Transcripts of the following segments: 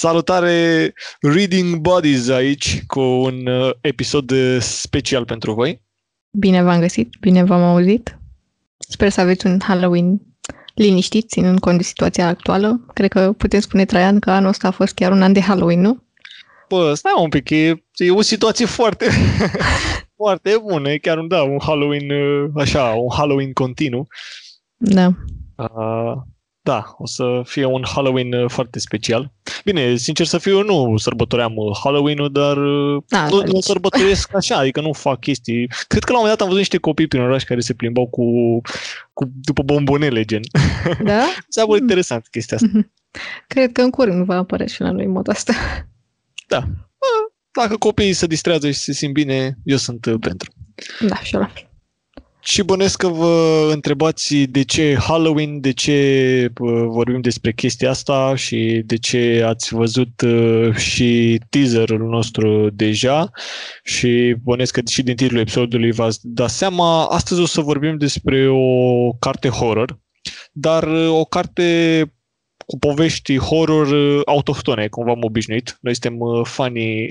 Salutare Reading Bodies aici cu un uh, episod uh, special pentru voi. Bine v-am găsit, bine v-am auzit. Sper să aveți un Halloween liniștit, ținând cont de situația actuală. Cred că putem spune, Traian, că anul ăsta a fost chiar un an de Halloween, nu? Bă, stai un pic, e, e o situație foarte, foarte bună. E chiar un, da, un Halloween, uh, așa, un Halloween continuu. Da. Uh, da, o să fie un Halloween uh, foarte special. Bine, sincer să fiu, eu nu sărbătoream uh, Halloween-ul, dar Da, nu, nici. nu sărbătoresc așa, adică nu fac chestii. Cred că la un moment dat am văzut niște copii prin oraș care se plimbau cu, cu după bombonele, gen. Da? S-a părut Mm. interesant chestia asta. Cred că în curând va apărea și la noi moda asta. Da. Bă, Dacă copiii se distrează și se simt bine, eu sunt uh, pentru. Da, și eu la fel. Și bănesc că vă întrebați de ce Halloween, de ce uh, vorbim despre chestia asta și de ce ați văzut uh, și teaserul nostru deja și bănesc că și din titlul episodului v-ați dat seama. Astăzi o să vorbim despre o carte horror, dar uh, o carte cu povești horror uh, autohtone, cum v-am obișnuit. Noi suntem uh, fanii,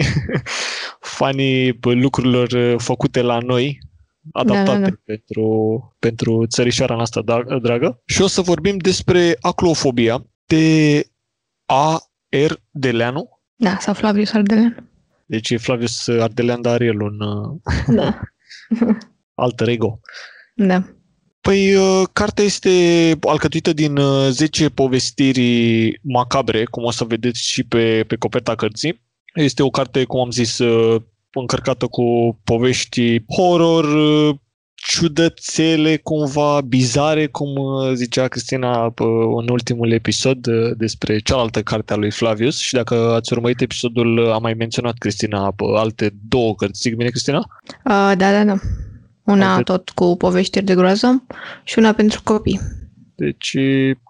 fanii bă, lucrurilor uh, făcute la noi, adaptate Da, da, da. pentru, pentru țărișoara noastră da- dragă. Și o să vorbim despre aclofobia de A. R. Deleanu. Da, sau Flavius Ardelean. Deci e Flavius Ardelean, dar are el un uh, Da. alter ego. Da. Păi, uh, cartea este alcătuită din uh, 10 povestiri macabre, cum o să vedeți și pe, pe coperta cărții. Este o carte, cum am zis, uh, încărcată cu povești horror, uh, ciudățele cumva, bizare, cum uh, zicea Cristina uh, în ultimul episod uh, despre cealaltă carte a lui Flavius. Și dacă ați urmărit episodul, uh, am mai menționat Cristina uh, alte două cărți. Zic bine, Cristina? Uh, da, da, da. Una Alte- tot cu poveștiri de groază și una pentru copii. Deci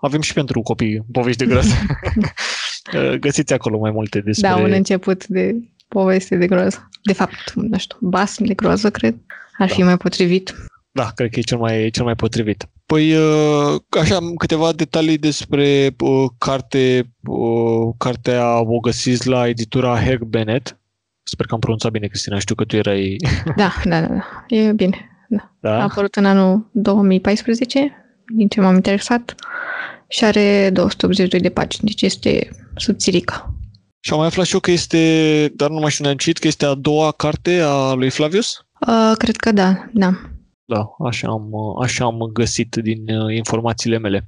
avem și pentru copii povești de groază. Găsiți acolo mai multe despre... Da, un început de poveste de groază. De fapt, nu știu, basm de groază, cred. Ar Da. fi mai potrivit. Da, cred că e cel mai, cel mai potrivit. Păi, uh, așa, câteva detalii despre uh, carte. Uh, cartea o găsiți la editura Herc Bennett. Sper că am pronunțat bine, Cristina. Știu că tu erai... Da, da, da, da. E bine. A Da? apărut în anul 2014, din ce m-am interesat, și are 282 de pagini, deci este subțirică. Și am mai aflat și eu că este, dar nu mai știu neamcit, că este a doua carte a lui Flavius. Uh, cred că da, da. Da, așa am, așa am găsit din uh, informațiile mele.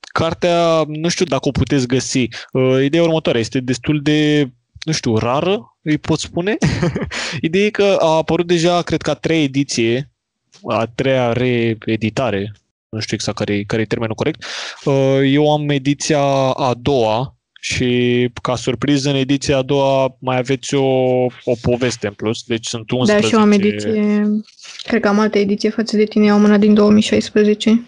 Cartea, nu știu dacă o puteți găsi. Uh, ideea următoare este destul de, nu știu, rară, îi pot spune. Ideea e că a apărut deja, cred că a treia ediție, a treia reeditare, nu știu exact care, care e termenul corect. Uh, eu am ediția a doua și ca surpriză în ediția a doua mai aveți o, o poveste în plus, deci sunt 11. Da, și eu am ediție, cred că am altă ediție față de tine, eu am una din 2016.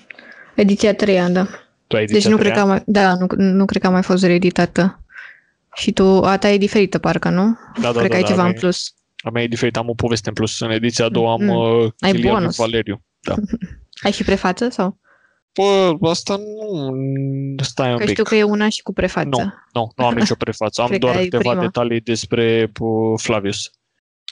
Ediția 3 da. Tu ai Deci ediția nu a cred, că treia? a mai, da, nu, nu cred că a mai fost reeditată. Și tu, a ta e diferită, parcă, nu? Da, da, cred da, că ai da, ceva a în mea- plus. A mea e diferit, am o poveste în plus. În ediția a doua am Mm. uh, Ai Chilia lui bonus. Valeriu. Da. Ai și prefață sau? Bă, asta nu... Stai un Că pic. știu că e una și cu prefață. Nu, nu, nu am nicio prefață. Am Cred că doar ai câteva prima. detalii despre uh, Flavius.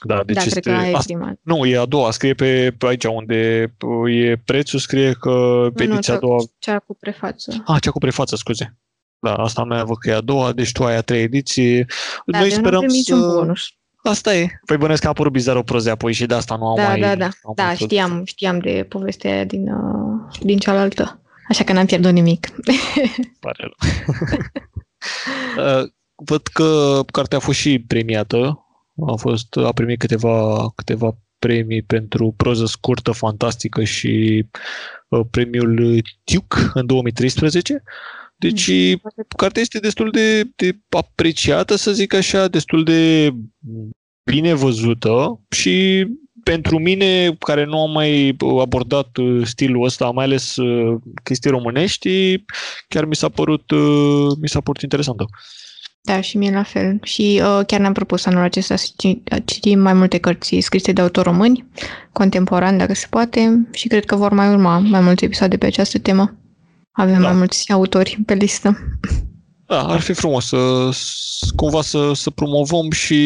Da, deci da, este... cred că ai asta, prima. nu, e a doua. Scrie pe, pe aici unde uh, e prețul, scrie că pe Nu, nu, ediția a cea- doua... Cea cu prefață. Ah, cea cu prefață, scuze. Da, asta mea văd că e a doua, deci tu ai a treia ediție. Da, Noi eu nu am sperăm primit să... niciun bonus. Asta e. Păi bănesc că a apărut bizar o proze apoi și de asta nu am Da, mai... da, da. am Da, mai știam, știam de povestea aia din, uh, din cealaltă. Așa că n-am pierdut nimic. pare rău. Uh, Văd că cartea a fost și premiată. A, fost, a primit câteva, câteva premii pentru proză scurtă, fantastică și uh, premiul Duke în 2013. Deci cartea este destul de, de apreciată, să zic așa, destul de bine văzută și pentru mine, care nu am mai abordat uh, stilul ăsta, mai ales uh, chestii românești, chiar mi s-a părut, uh, mi s-a părut interesantă. Da, și mie la fel. Și uh, chiar ne-am propus anul acesta să ci- citim mai multe cărți scrise de autori români, contemporani, dacă se poate, și cred că vor mai urma mai multe episoade pe această temă. Avem Da. mai mulți autori pe listă. Da, ar fi frumos să, cumva să, să promovăm și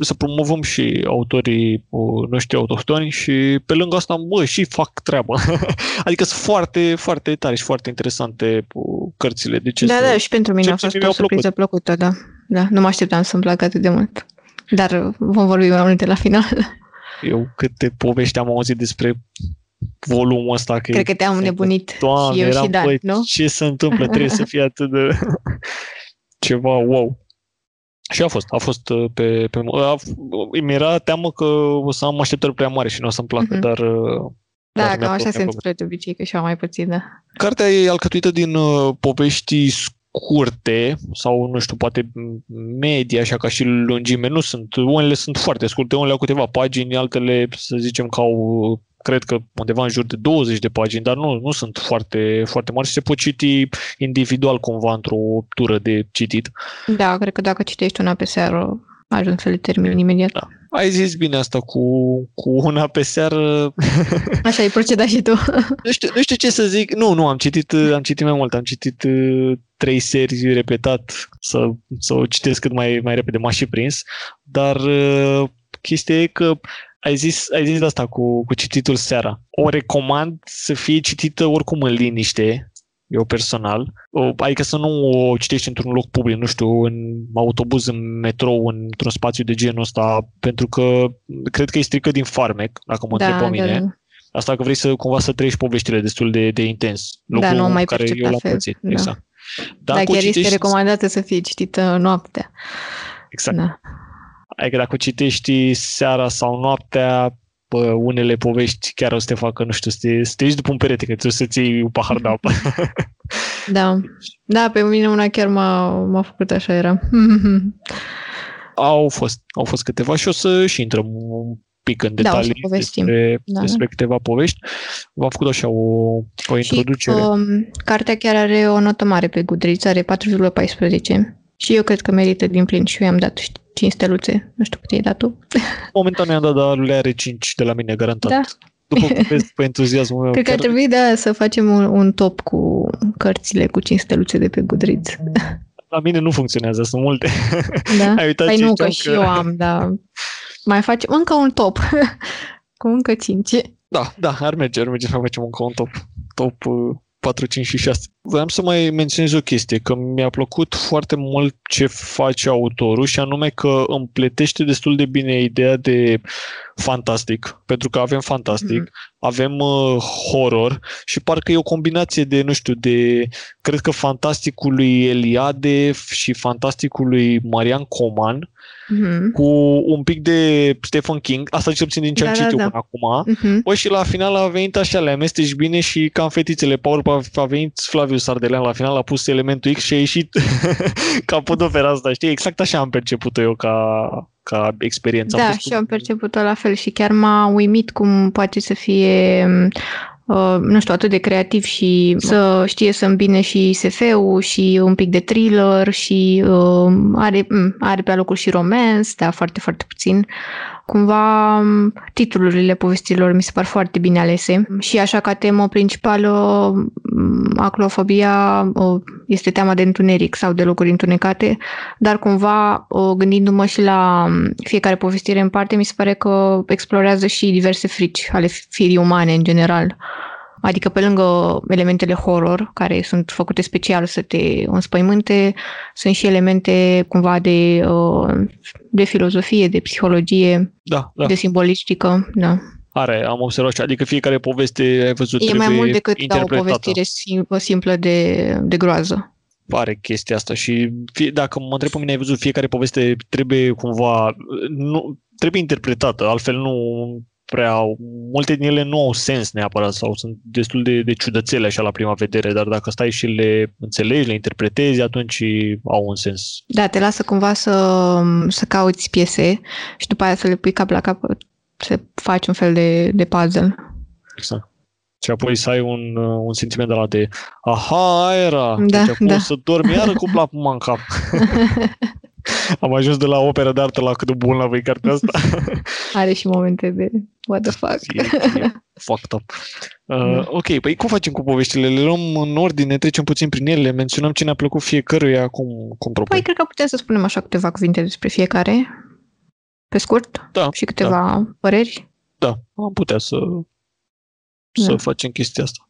să promovăm și autorii noștri autohtoni și pe lângă asta, bă, și fac treaba. adică sunt foarte, foarte tare și foarte interesante cărțile. De ce da, să, da, și pentru mine a fost o surpriză plăcut. plăcută, da. Da, nu mă așteptam să-mi placă atât de mult. Dar vom vorbi mai multe la final. Eu câte povești am auzit despre volumul ăsta. Că Cred că te-am nebunit Doamne, și eu eram, și Dan, băi, nu? ce se întâmplă? Trebuie să fie atât de ceva wow. Și a fost, a fost uh, pe... pe a, mi era teamă că o să am așteptări prea mari și nu o să-mi placă, mm-hmm. dar... Uh, da, dar cam așa se întâmplă de obicei, că și-au mai puțin, da. Cartea e alcătuită din uh, povești scurte sau, nu știu, poate medii, așa ca și lungime. Nu sunt, unele sunt foarte scurte, unele au câteva pagini, altele, să zicem, că au cred că undeva în jur de 20 de pagini, dar nu, nu sunt foarte, foarte mari și se pot citi individual cumva într-o tură de citit. Da, cred că dacă citești una pe seară, ajung să le termin imediat. Da. Ai zis bine asta cu, cu una pe seară. Așa ai procedat și tu. nu, știu, nu știu ce să zic. Nu, nu, am citit, am citit mai mult. Am citit uh, trei serii repetat să, să o citesc cât mai, mai repede. M-a și prins. Dar uh, chestia e că ai zis, ai zis asta cu, cu cititul seara. O recomand să fie citită oricum în liniște, eu personal, o, adică să nu o citești într-un loc public, nu știu, în autobuz, în metrou, într-un spațiu de genul ăsta, pentru că cred că e strică din farmec, dacă mă da, întreb pe mine. Da. Asta că vrei să cumva să trăiești poveștile destul de, de intens. Locul da, nu mai care eu l-am pățit. Da. Exact. Dacă da, chiar citești... este recomandată să fie citită noaptea. Exact. Da. Adică dacă citești seara sau noaptea, bă, unele povești chiar o să te facă, nu știu, să te, să te ieși după un perete, că trebuie să-ți iei un pahar de apă. Da. Da, pe mine una chiar m-a, m-a făcut așa, era. au fost, au fost câteva și o să și intrăm un pic în detalii da, despre, da, despre da. câteva povești. V-am făcut așa o, o introducere. Și, um, cartea chiar are o notă mare pe Goodreads, are 4,14 și eu cred că merită din plin și eu am dat 5 steluțe. Nu știu cât ai dat tu. Momentan i-am dat, dar le are 5 de la mine, garantat. Da. După cum vezi, pe entuziasmul meu. Cred că ar trebui, da, să facem un, un top cu cărțile cu 5 steluțe de pe Goodreads. La mine nu funcționează, sunt multe. Da? Ai uitat păi nu, că, că și eu am, dar mai facem încă un top. cu încă 5. Da, da, ar merge, ar merge să facem încă un top. Top uh, 4, 5 și 6. Vreau să mai menționez o chestie, că mi-a plăcut foarte mult ce face autorul și anume că împletește destul de bine ideea de fantastic, pentru că avem fantastic, mm-hmm. avem uh, horror și parcă e o combinație de, nu știu, de, cred că fantasticul lui Eliade și fantasticul lui Marian Coman, mm-hmm. cu un pic de Stephen King, asta ce puțin din ce da, am citit da, da. până acum, mm-hmm. Bă, și la final a venit așa, le amesteci bine și cam fetițele Paul a venit Flaviu Sardelean la final, a pus elementul X și a ieșit ca podopera asta, știi? Exact așa am perceput-o eu ca, ca experiență. Da, și eu am perceput-o la fel și chiar m-a uimit cum poate să fie Uh, nu știu, atât de creativ și să știe să îmbine și SF-ul și un pic de thriller și uh, are, mm, are pe alocuri și romance, dar foarte, foarte puțin. Cumva titlurile povestilor mi se par foarte bine alese și așa ca temă principală aclofobia este teama de întuneric sau de locuri întunecate, dar cumva gândindu-mă și la fiecare povestire în parte, mi se pare că explorează și diverse frici ale firii umane în general. Adică pe lângă elementele horror, care sunt făcute special să te înspăimânte, sunt și elemente cumva de, uh, de filozofie, de psihologie, da, da. de simbolistică. Da. Are, am observat și adică fiecare poveste, ai văzut, E mai mult decât da, o povestire simplă de, de groază pare chestia asta și fie, dacă mă întreb pe mine, ai văzut, fiecare poveste trebuie cumva, nu, trebuie interpretată, altfel nu prea, multe din ele nu au sens neapărat sau sunt destul de, de ciudățele așa la prima vedere, dar dacă stai și le înțelegi, le interpretezi, atunci au un sens. Da, te lasă cumva să, să cauți piese și după aia să le pui cap la cap, să faci un fel de, de puzzle. Exact. Și apoi să ai un, un sentiment de la de aha, era, da, deci da. să dormi iară cu plapuma în cap. Am ajuns de la opera de artă la cât de bun la voi cartea asta. Are și momente de what the fuck. fucked up. Uh, ok, păi cum facem cu poveștile? Le luăm în ordine, trecem puțin prin ele, menționăm ce ne-a plăcut fiecăruia, cum, cum propui? Păi cred că putem să spunem așa câteva cuvinte despre fiecare, pe scurt, Da, și câteva da. păreri. Da, am putea să, să Da. facem chestia asta.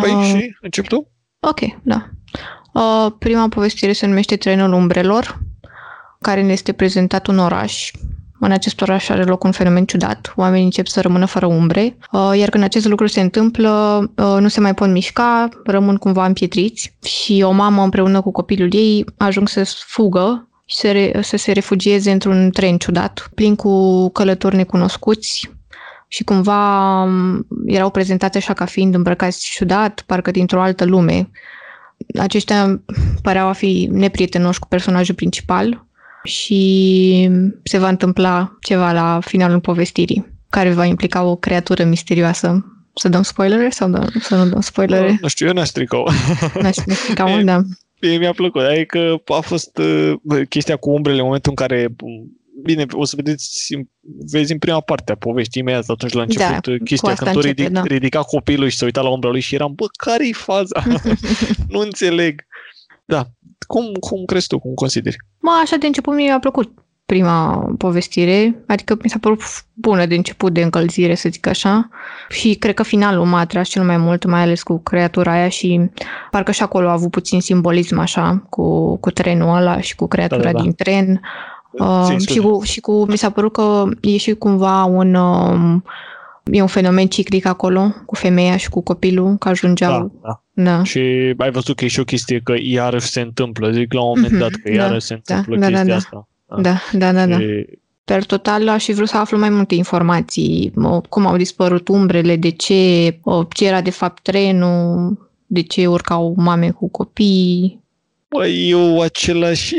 Păi Uh, și încep tu? Ok, da. Uh, prima povestire se numește Trenul Umbrelor, care ne este prezentat un oraș. În acest oraș are loc un fenomen ciudat. Oamenii încep să rămână fără umbre, uh, iar când acest lucru se întâmplă, uh, nu se mai pot mișca, rămân cumva împietriți și o mamă împreună cu copilul ei ajung să fugă și să, re- să se refugieze într-un tren ciudat, plin cu călători necunoscuți, și cumva m, erau prezentate așa ca fiind îmbrăcați ciudat, parcă dintr-o altă lume. Aceștia păreau a fi neprietenoși cu personajul principal și se va întâmpla ceva la finalul povestirii, care va implica o creatură misterioasă. Să dăm spoilere sau dăm, să nu dăm spoilere? Nu știu, eu n-aș strica N-aș explica mult, da. Mie mi-a plăcut. Adică a fost uh, bă, chestia cu umbrele în momentul în care Bine, o să vedeți, vezi în prima parte a poveștii imediat atunci la început Da, cu chestia asta când tu începe, ridic, da. ridica copilul și se uita la umbra lui și eram, bă, care-i faza? nu înțeleg. Da, cum, cum crezi tu, cum consideri? Mă, așa de început mie mi-a plăcut prima povestire, adică mi s-a părut bună de început de încălzire, să zic așa. Și cred că finalul m-a atras cel mai mult, mai ales cu creatura aia și parcă și acolo a avut puțin simbolism așa, cu, cu trenul ăla și cu creatura Da, da, da. din tren. Uh, Zi, și, cu, și cu, mi s-a părut că e și cumva un, um, e un fenomen ciclic acolo, cu femeia și cu copilul, că ajungeau, Da, da. da. Și ai văzut că e și o chestie că iarăși se întâmplă. Zic la un moment Mhm, dat că da, iarăși se da, întâmplă da, da, chestia da. asta. Da, da, da, da. Și, Per total aș fi vrut să aflu mai multe informații, o, cum au dispărut umbrele, de ce, o, ce era de fapt trenul, de ce urcau mame cu copii. Bă, eu același...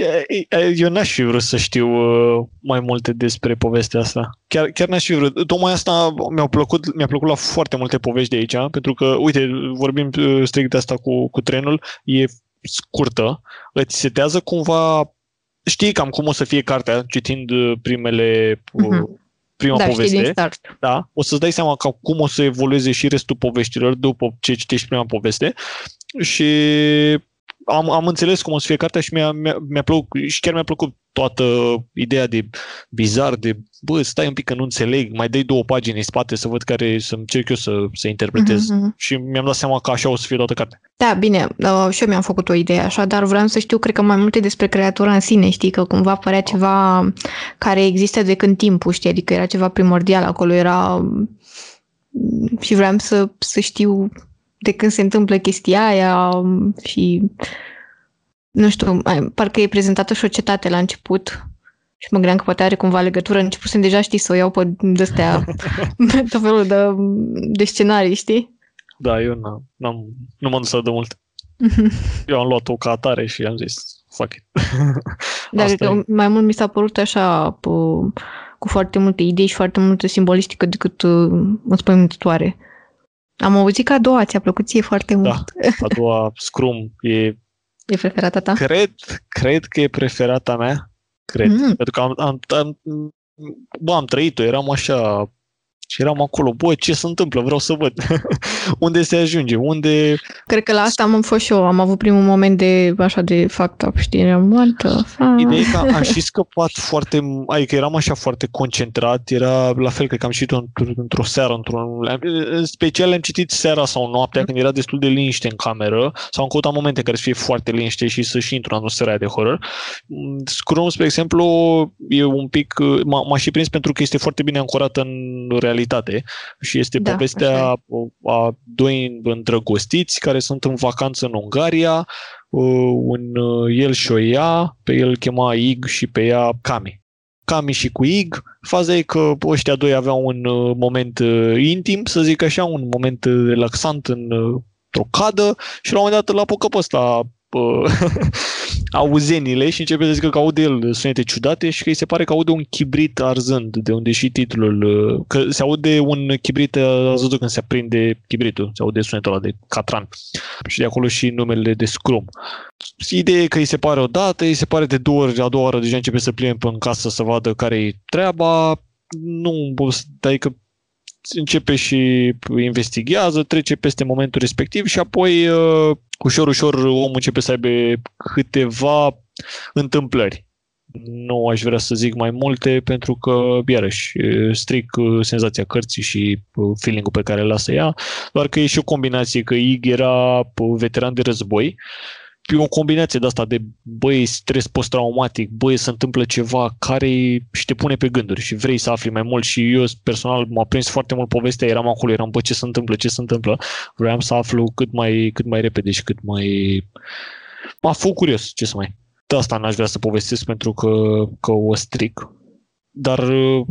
Eu n-aș fi vrut să știu uh, mai multe despre povestea asta. Chiar, chiar n-aș fi vrut. Tocmai asta mi-a plăcut, mi-a plăcut la foarte multe povești de aici, pentru că, uite, vorbim uh, strict de asta cu, cu trenul, e scurtă, îți setează cumva... Știi cam cum o să fie cartea, citind uh, primele... Uh, Mhm. prima da, știi poveste. din start. da, o să-ți dai seama ca cum o să evolueze și restul poveștilor după ce citești prima poveste și am, am înțeles cum o să fie cartea și mi-a, mi-a, mi-a plăcut, și chiar mi-a plăcut toată ideea de bizar, de bă, stai un pic că nu înțeleg, mai dai două pagini în spate să văd care, să încerc eu să, să interpretez Mhm, mhm. și mi-am dat seama că așa o să fie toată cartea. Da, bine, uh, și eu mi-am făcut o idee așa, dar vreau să știu, cred că mai multe despre creatura în sine, știi, că cumva părea ceva care există de când timpul, știi, adică era ceva primordial acolo, era mm, și vreau să, să știu de când se întâmplă chestia aia mm, și nu știu, mai- parcă e prezentată și o cetate la început și mă gândeam că poate are cumva legătură, începusem deja, știi, să o iau pe de-astea, tot felul de, de scenarii, știi? Da, eu n-am, n-am, nu m-am dus de mult. Eu am luat-o ca atare și am zis, fuck it. Dar Asta cred că e. mai mult mi s-a părut așa cu, cu foarte multe idei și foarte multă simbolistică decât uh, înspăimântătoare. Am auzit că a doua ți-a plăcut ție foarte mult. Da. A doua, Scrum, e E preferata ta? Cred, cred că e preferata mea. Cred. Mm. Mm. Pentru că am, am, am, bă, am trăit-o, eram așa și eram acolo, bă, ce se întâmplă, vreau să văd unde se ajunge, unde... Cred că la asta am fost și eu. Am avut primul moment de așa de fact up, știi? Eram, what the fuck? Ideea e că am și scăpat foarte, adică eram așa foarte concentrat, era la fel, cred că am citit-o într- într-o seară, într-un, în special am citit seara sau noaptea, când era destul de liniște în cameră, sau am căutat momente în care să fie foarte liniște și să și intru în atmosfera aia de horror. Mm, Scrum, spre exemplu, e un pic, m-a, m-a și prins pentru că este foarte bine ancorată în realitate și este Da, povestea așa a doi îndrăgostiți care sunt în vacanță în Ungaria, uh, un uh, el și o ea, pe el îl chema Ig și pe ea Cami. Cami și cu Ig, faza e că ăștia doi aveau un uh, moment uh, intim, să zic așa, un moment uh, relaxant în, uh, într-o cadă și la un moment dat îl apucă pe ăsta uh, auzenile și începe să zică că aude el sunete ciudate și că îi se pare că aude un chibrit arzând, de unde și titlul, uh, că se aude un chibrit, uh, ați văzut când se aprinde chibritul, se aude sunetul ăla de catran și de acolo și numele de Scrum. Ideea e că îi se pare o dată, îi se pare de două ori, a doua oară deja începe să plimbe în casă să vadă care e treaba, nu, adică începe și investigează, trece peste momentul respectiv și apoi uh, ușor, ușor omul începe să aibă câteva întâmplări. Nu aș vrea să zic mai multe pentru că, iarăși, stric senzația cărții și feeling-ul pe care îl lasă ea, doar că e și o combinație că Ig era veteran de război e o combinație de asta de băi, stres post-traumatic, băi, se întâmplă ceva care și te pune pe gânduri și vrei să afli mai mult și eu personal m-a prins foarte mult povestea, eram acolo, eram, bă, ce se întâmplă, ce se întâmplă, vreau să aflu cât mai, cât mai repede și cât mai... M-a făcut curios, ce să mai... De asta n-aș vrea să povestesc pentru că, că o stric, dar uh,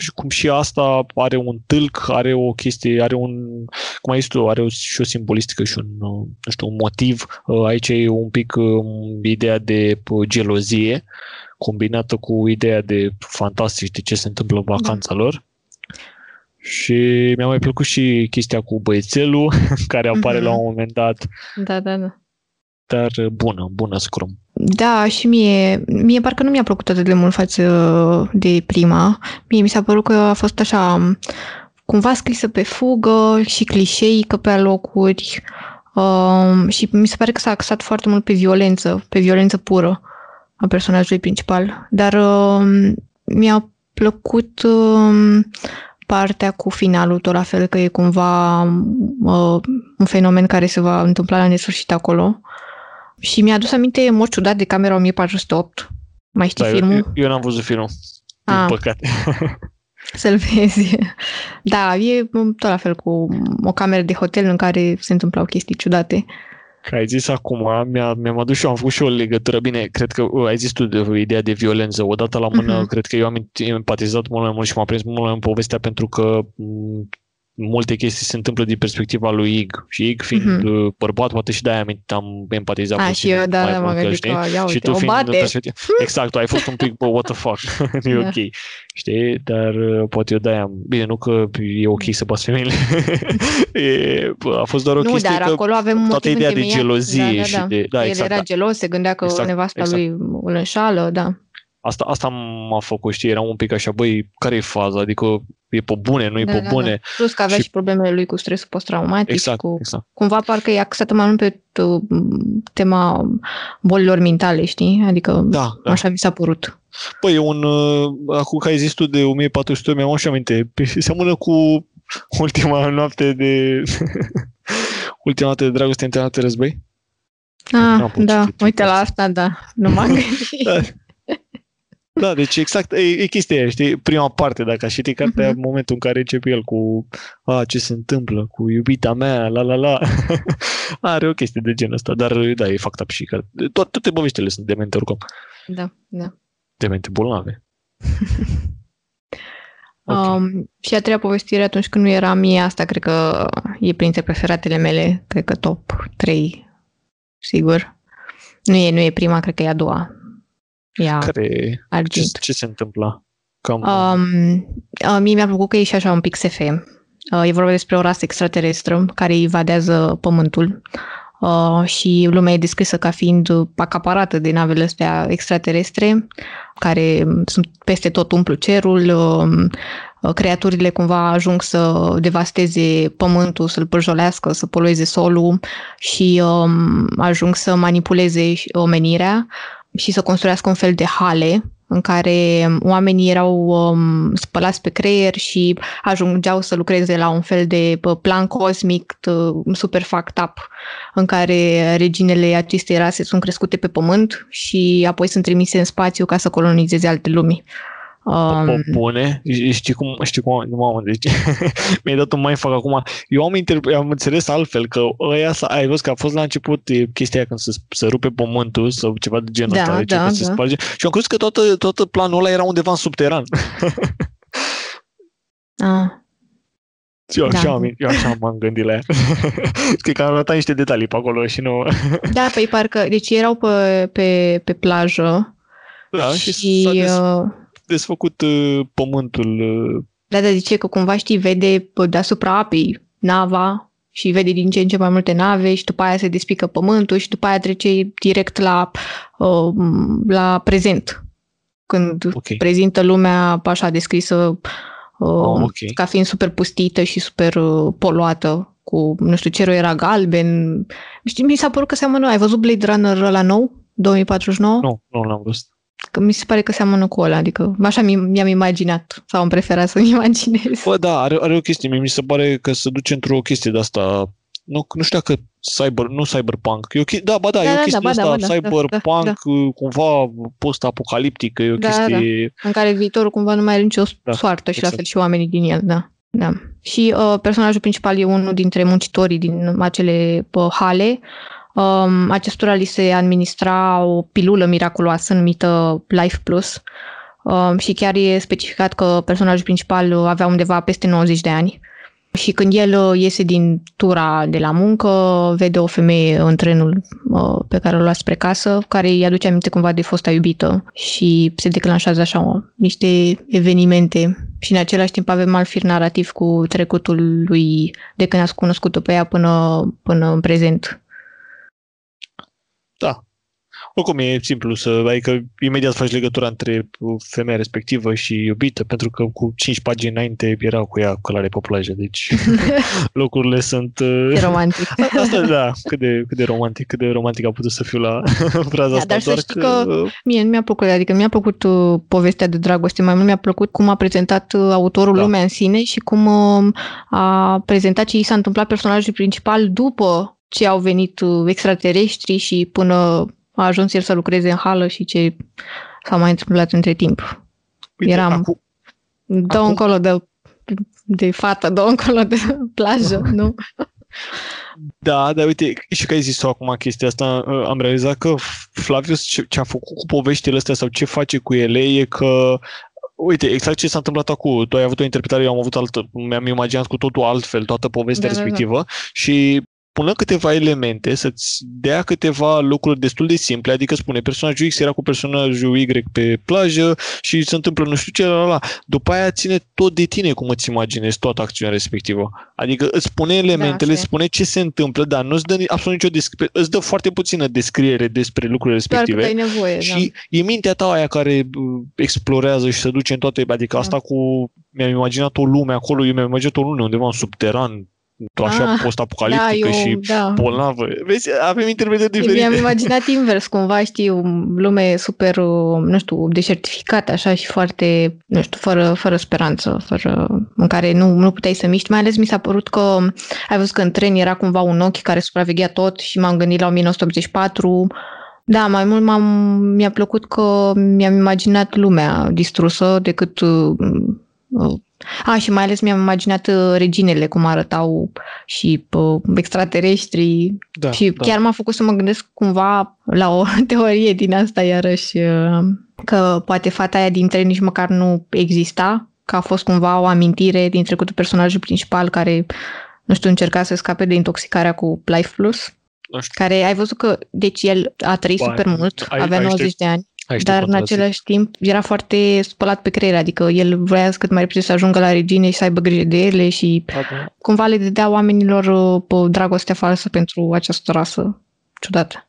are, cum și asta, are un tâlc, are o chestie, are un, cum ai zis tu, are și o simbolistică și un, uh, nu știu, un motiv. Uh, aici e un pic ideea de gelozie combinată cu ideea de fantastic de ce se întâmplă în vacanța da. lor. Și mi-a mai plăcut și chestia cu băiețelul care apare mm-hmm. la un moment dat. Da, da, da. Dar bună, bună Scrum. Da, și mie, mie parcă nu mi-a plăcut atât de mult față de prima. Mie mi s-a părut că a fost așa cumva scrisă pe fugă și clișeică pe alocuri uh, și mi se pare că s-a axat foarte mult pe violență, pe violență pură a personajului principal. Dar uh, mi-a plăcut uh, partea cu finalul tot la fel, că e cumva uh, un fenomen care se va întâmpla la nesfârșit acolo. Și mi-a adus aminte în mod ciudat de camera 1408. Mai știi da, filmul? Eu, eu n-am văzut filmul, din ah. păcate. Să-l vezi. Da, e tot la fel cu o cameră de hotel în care se întâmplau chestii ciudate. Că ai zis acum, mi-a, mi-am adus și eu, am făcut și o legătură. Bine, cred că uh, ai zis tu de ideea de violență. Odată la mână, uh-huh. cred că eu am empatizat mult mai mult și m-a prins mult mai mult povestea pentru că multe chestii se întâmplă din perspectiva lui Ig și Ig fiind mm-hmm. bărbat, poate și de-aia am empatizat A, și eu, da, da, mă gândit că, ia uite, și tu fiind bate. Exact, tu ai fost un pic, bă, what the fuck, nu e da. ok, știi, dar uh, poate eu de-aia, bine, nu că e ok să bați femeile, e, a fost doar o nu, chestie dar că acolo avem toată ideea de gelozie da, da, da. și de, da, El exact, era da. gelos, se gândea că exact, nevasta exact. lui îl înșală, da. Asta, asta m-a făcut, știi, era un pic așa, băi, care e faza? Adică e pe bune, nu e da, pe da, bune. Da. Plus că avea și... și problemele lui cu stresul post-traumatic. Exact, cu, exact. Cumva parcă e axată mai mult pe tema bolilor mentale, știi? Adică da, da. așa mi s-a părut. Păi, e un, uh, acum că ai zis tu de 1400, mi-am și aminte, seamănă cu ultima noapte de ultima noapte de dragoste întâlnată război. Ah, da, uite la asta, da, nu m-am gândit. Da. Da, deci exact, e, e chestia aia, știi, prima parte, dacă aș citi cartea, uh-huh. momentul în care începe el cu a, ce se întâmplă, cu iubita mea, la la la, are o chestie de genul ăsta, dar da, e fact up și că to- toate poveștile sunt demente oricum. Da, da. Demente bolnave. okay. um, și a treia povestire atunci când nu era mie, asta cred că e printre preferatele mele, cred că top 3, sigur. Nu e, nu e prima, cred că e a doua Ia, Care, ce, ce se întâmplă? Cam... Um, uh, mie mi-a plăcut că e și așa un pic SF. Uh, e vorba despre o rasă extraterestră care invadează Pământul uh, și lumea e descrisă ca fiind acaparată de navele astea extraterestre care sunt peste tot umplu cerul, uh, creaturile cumva ajung să devasteze pământul, să-l pârjolească, să polueze solul și um, ajung să manipuleze omenirea și să construiască un fel de hale în care oamenii erau um, spălați pe creier și ajungeau să lucreze la un fel de plan cosmic super fucked up, în care reginele acestei rase sunt crescute pe pământ și apoi sunt trimise în spațiu ca să colonizeze alte lumi. Um, bune, știi cum, știi cum, mamă, deci mi-ai dat un mai fac acum. Eu am, inter- am înțeles altfel că ăia, ai văzut că a fost la început chestia când se, se rupe pământul sau ceva de genul da, ăsta, da, da. se sparge. Și am crezut că toată, toată planul ăla era undeva în subteran. ah. Eu așa, da. am, eu așa m-am gândit la ea. Cred că am notat niște detalii pe acolo și nu... da, păi parcă, deci erau pe, pe, pe plajă da, și, și s-a des desfăcut uh, pământul. Uh. Da, dar zice că cumva știi, vede deasupra apei nava și vede din ce în ce mai multe nave și după aia se despică pământul și după aia trece direct la, uh, la prezent. Când okay. prezintă lumea așa descrisă oh, okay. ca fiind super pustită și super uh, poluată cu, nu știu, cerul era galben. Știi, mi s-a părut că seamănă, ai văzut Blade Runner la nou, 2049? Nu, nu l-am văzut. Că mi se pare că seamănă cu ăla, adică așa mi-am imaginat sau am preferat să-mi imaginez. Bă, da, are, are o chestie, mi se pare că se duce într-o chestie de asta, nu, nu știu dacă cyber, nu cyberpunk, e o chestie, da, ba da, da e o da, chestie da, asta, da, da, cyberpunk, da, da. cumva post-apocaliptică, e o da, chestie... Da. În care viitorul cumva nu mai are nicio da, soartă și exact. la fel și oamenii din el, da. Da. Și uh, personajul principal e unul dintre muncitorii din acele uh, hale. Um, acestora li se administra o pilulă miraculoasă numită Life Plus um, și chiar e specificat că personajul principal avea undeva peste 90 de ani. Și când el uh, iese din tura de la muncă, vede o femeie în trenul uh, pe care o lua spre casă, care îi aduce aminte cumva de fosta iubită și se declanșează așa niște evenimente și în același timp avem alt fir narrativ cu trecutul lui de când a cunoscut-o pe ea până, până în prezent. Da, oricum e simplu să, adică imediat faci legătura între femeia respectivă și iubită, pentru că cu 5 pagini înainte era cu ea călare pe plajă, deci locurile sunt... Uh, e romantic. Asta, da, cât de, cât de romantic, cât de romantic a putut să fiu la fraza da, asta. Dar doar să știi că... că mie nu mi-a plăcut, adică mi-a plăcut uh, povestea de dragoste, mai mult mi-a plăcut cum a prezentat uh, autorul da. lumea în sine și cum a prezentat ce i s-a întâmplat personajul principal după ce au venit extraterestri și până a ajuns el să lucreze în hală și ce s-a mai întâmplat între timp. Uite, Eram, acu... dă acum... încolo de, de fată, dă încolo de plajă, nu? Da, dar uite, și că ai zis acum chestia asta, ă, am realizat că Flavius ce, ce a făcut cu poveștile astea sau ce face cu ele e că Uite, exact ce s-a întâmplat acum. Tu ai avut o interpretare, eu am avut altă. Mi-am imaginat cu totul altfel toată povestea da, respectivă da, da. și pună câteva elemente, să-ți dea câteva lucruri destul de simple, adică spune personajul X era cu personajul Y pe plajă și se întâmplă nu știu ce, la, la. după aia ține tot de tine cum îți imaginezi toată acțiunea respectivă. Adică îți spune elementele, da, îți spune ce se întâmplă, dar nu îți dă absolut nicio descriere, îți dă foarte puțină descriere despre lucrurile respective. Doar nevoie, și da. e mintea ta aia care explorează și se duce în toate, adică da. asta cu mi-am imaginat o lume acolo, eu mi-am imaginat o lume undeva în subteran, așa ah, post-apocaliptică da, eu, și da. bolnavă. Vezi, avem interpretări diferite. Mi-am imaginat invers, cumva, știi, o lume super, nu știu, deșertificată, așa, și foarte, nu știu, fără, fără speranță, fără, în care nu, nu puteai să miști. Mai ales mi s-a părut că ai văzut că în tren era cumva un ochi care supraveghea tot și m-am gândit la 1984. Da, mai mult m-am, mi-a plăcut că mi-am imaginat lumea distrusă decât uh, a, și mai ales mi-am imaginat uh, reginele cum arătau și uh, extraterestri da, și da. chiar m-a făcut să mă gândesc cumva la o teorie din asta iarăși uh, că poate fata aia din tren nici măcar nu exista, că a fost cumva o amintire din trecutul personajul principal care, nu știu, încerca să scape de intoxicarea cu Life Plus. Care ai văzut că, deci el a trăit ba, super mult, ai, avea ai 90 de ani. Dar în același timp era foarte spălat pe creier, adică el vrea cât mai repede să ajungă la regine și să aibă grijă de ele și okay. cumva le dădea oamenilor uh, dragostea falsă pentru această rasă ciudată.